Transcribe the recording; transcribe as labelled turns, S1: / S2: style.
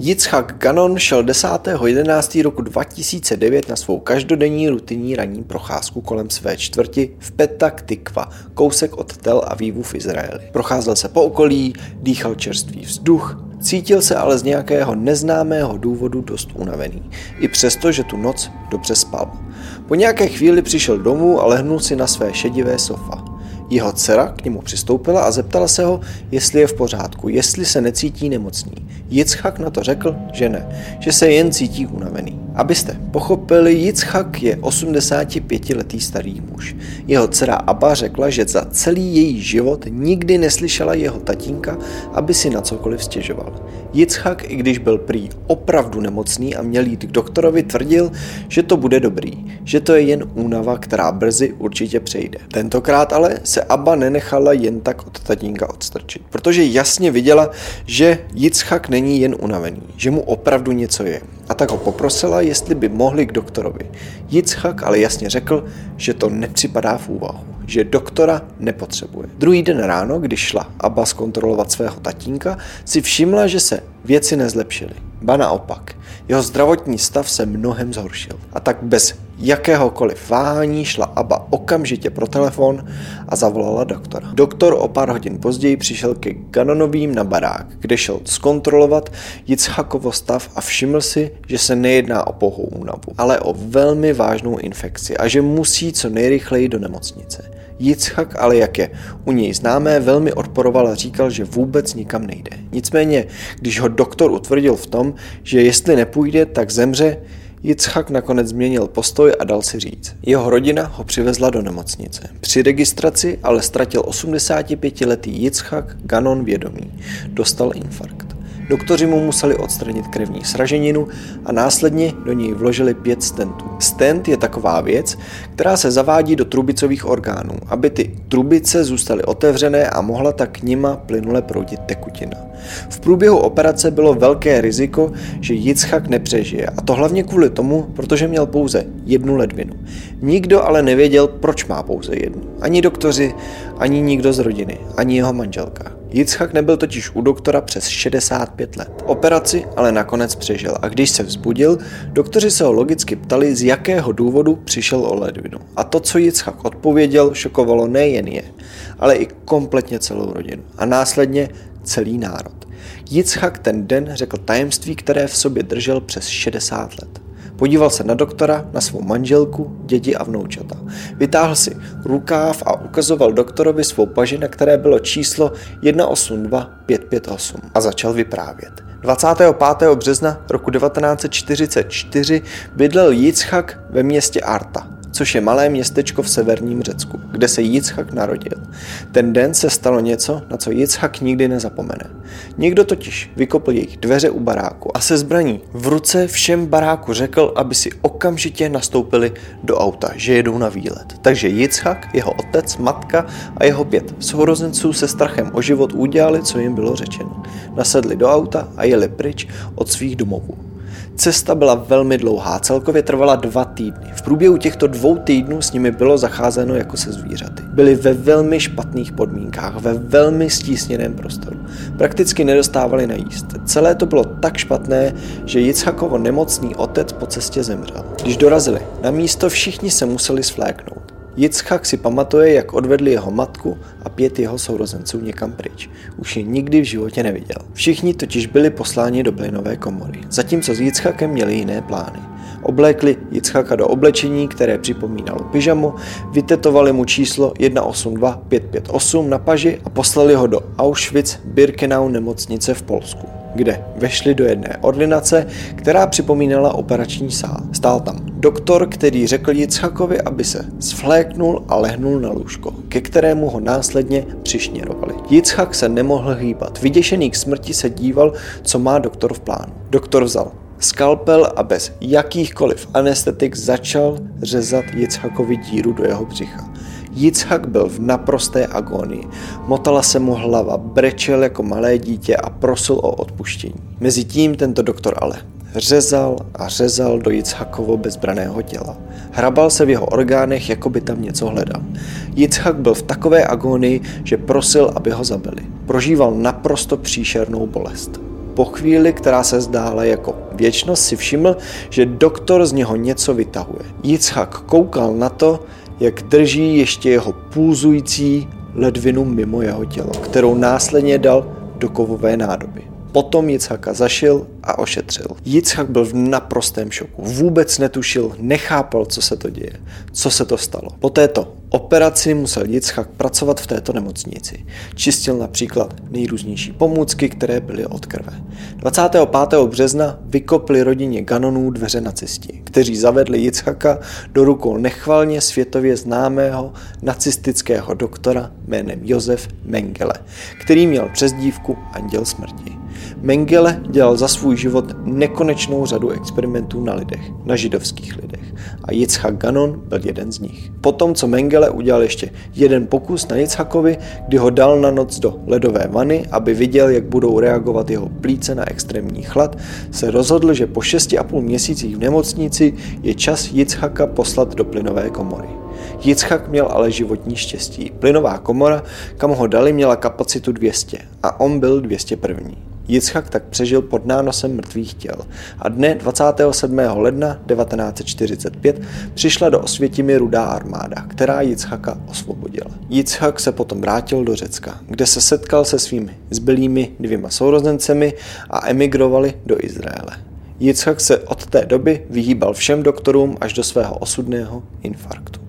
S1: Yitzhak Ganon šel 10.11. roku 2009 na svou každodenní rutinní ranní procházku kolem své čtvrti v Petak Tikva, kousek od Tel Avivu v Izraeli. Procházel se po okolí, dýchal čerstvý vzduch, cítil se ale z nějakého neznámého důvodu dost unavený, i přesto, že tu noc dobře spal. Po nějaké chvíli přišel domů a lehnul si na své šedivé sofa. Jeho dcera k němu přistoupila a zeptala se ho, jestli je v pořádku, jestli se necítí nemocný. Jitzchak na to řekl, že ne, že se jen cítí unavený. Abyste pochopili, Jitzchak je 85-letý starý muž. Jeho dcera Abba řekla, že za celý její život nikdy neslyšela jeho tatínka, aby si na cokoliv stěžoval. Jitzchak, i když byl prý opravdu nemocný a měl jít k doktorovi, tvrdil, že to bude dobrý, že to je jen únava, která brzy určitě přejde. Tentokrát ale se Abba nenechala jen tak od tatínka odstrčit, protože jasně viděla, že Jitzchak není jen unavený, že mu opravdu něco je. A tak ho poprosila, jestli by mohli k doktorovi. Jitzchak ale jasně řekl, že to nepřipadá v úvahu že doktora nepotřebuje. Druhý den ráno, když šla Abba zkontrolovat svého tatínka, si všimla, že se věci nezlepšily. Ba naopak, jeho zdravotní stav se mnohem zhoršil. A tak bez jakéhokoliv váhání šla Aba okamžitě pro telefon a zavolala doktora. Doktor o pár hodin později přišel ke Ganonovým na barák, kde šel zkontrolovat Jitzhakovo stav a všiml si, že se nejedná o pohou únavu, ale o velmi vážnou infekci a že musí co nejrychleji do nemocnice. Jitzchak ale jak je u něj známé, velmi odporoval a říkal, že vůbec nikam nejde. Nicméně, když ho doktor utvrdil v tom, že jestli nepůjde, tak zemře, Jitzchak nakonec změnil postoj a dal si říct. Jeho rodina ho přivezla do nemocnice. Při registraci ale ztratil 85-letý Jitzchak Ganon vědomí. Dostal infarkt. Doktoři mu museli odstranit krevní sraženinu a následně do něj vložili pět stentů. Stent je taková věc, která se zavádí do trubicových orgánů, aby ty trubice zůstaly otevřené a mohla tak k nima plynule proudit tekutina. V průběhu operace bylo velké riziko, že Jitzchak nepřežije a to hlavně kvůli tomu, protože měl pouze jednu ledvinu. Nikdo ale nevěděl, proč má pouze jednu. Ani doktoři, ani nikdo z rodiny, ani jeho manželka. Jitzchak nebyl totiž u doktora přes 65 let. Operaci ale nakonec přežil a když se vzbudil, doktoři se ho logicky ptali, z jakého důvodu přišel o ledvinu. A to, co Jitzchak odpověděl, šokovalo nejen je, ale i kompletně celou rodinu. A následně celý národ. Jitzchak ten den řekl tajemství, které v sobě držel přes 60 let. Podíval se na doktora, na svou manželku, děti a vnoučata. Vytáhl si rukáv a ukazoval doktorovi svou paži, na které bylo číslo 182558 a začal vyprávět. 25. března roku 1944 bydlel Jitzchak ve městě Arta což je malé městečko v severním Řecku, kde se Jitzchak narodil. Ten den se stalo něco, na co Jitzchak nikdy nezapomene. Někdo totiž vykopl jejich dveře u baráku a se zbraní v ruce všem baráku řekl, aby si okamžitě nastoupili do auta, že jedou na výlet. Takže Jitzchak, jeho otec, matka a jeho pět sourozenců se strachem o život udělali, co jim bylo řečeno. Nasedli do auta a jeli pryč od svých domovů. Cesta byla velmi dlouhá, celkově trvala dva týdny. V průběhu těchto dvou týdnů s nimi bylo zacházeno jako se zvířaty. Byli ve velmi špatných podmínkách, ve velmi stísněném prostoru. Prakticky nedostávali na jíst. Celé to bylo tak špatné, že Jitzhakovo nemocný otec po cestě zemřel. Když dorazili na místo, všichni se museli svléknout. Jitzchak si pamatuje, jak odvedli jeho matku a pět jeho sourozenců někam pryč. Už je nikdy v životě neviděl. Všichni totiž byli posláni do plynové komory, zatímco s Jitzchakem měli jiné plány. Oblékli Jitzchaka do oblečení, které připomínalo pyžamo, vytetovali mu číslo 182558 na paži a poslali ho do Auschwitz-Birkenau nemocnice v Polsku kde vešli do jedné ordinace, která připomínala operační sál. Stál tam doktor, který řekl Jitzchakovi, aby se svléknul a lehnul na lůžko, ke kterému ho následně přišněrovali. Jitzchak se nemohl hýbat. Vyděšený k smrti se díval, co má doktor v plánu. Doktor vzal Skalpel a bez jakýchkoliv anestetik začal řezat Jicchakovi díru do jeho břicha. Jitzhak byl v naprosté agonii. Motala se mu hlava, brečel jako malé dítě a prosil o odpuštění. Mezitím tento doktor ale řezal a řezal do Jitzhakovo bezbraného těla. Hrabal se v jeho orgánech, jako by tam něco hledal. Jitzhak byl v takové agonii, že prosil, aby ho zabili. Prožíval naprosto příšernou bolest. Po chvíli, která se zdála jako věčnost, si všiml, že doktor z něho něco vytahuje. Jitzhak koukal na to, jak drží ještě jeho pulzující ledvinu mimo jeho tělo, kterou následně dal do kovové nádoby. Potom Jitzhaka zašil a ošetřil. Jitzhak byl v naprostém šoku. Vůbec netušil, nechápal, co se to děje, co se to stalo. Po této operaci musel Jitzchak pracovat v této nemocnici. Čistil například nejrůznější pomůcky, které byly od krve. 25. března vykopli rodině Ganonů dveře na cestě, kteří zavedli Jitzchaka do rukou nechvalně světově známého nacistického doktora jménem Josef Mengele, který měl přezdívku Anděl smrti. Mengele dělal za svůj život nekonečnou řadu experimentů na lidech, na židovských lidech a Yitzhak Ganon byl jeden z nich. Potom, co Mengele udělal ještě jeden pokus na Yitzhakovi, kdy ho dal na noc do ledové vany, aby viděl, jak budou reagovat jeho plíce na extrémní chlad, se rozhodl, že po 6,5 měsících v nemocnici je čas Yitzhaka poslat do plynové komory. Jitzchak měl ale životní štěstí. Plynová komora, kam ho dali, měla kapacitu 200 a on byl 201. Jitzchak tak přežil pod nánosem mrtvých těl a dne 27. ledna 1945 přišla do Osvětimi rudá armáda, která Jitzchaka osvobodila. Jitzchak se potom vrátil do Řecka, kde se setkal se svými zbylými dvěma sourozencemi a emigrovali do Izraele. Jitzchak se od té doby vyhýbal všem doktorům až do svého osudného infarktu.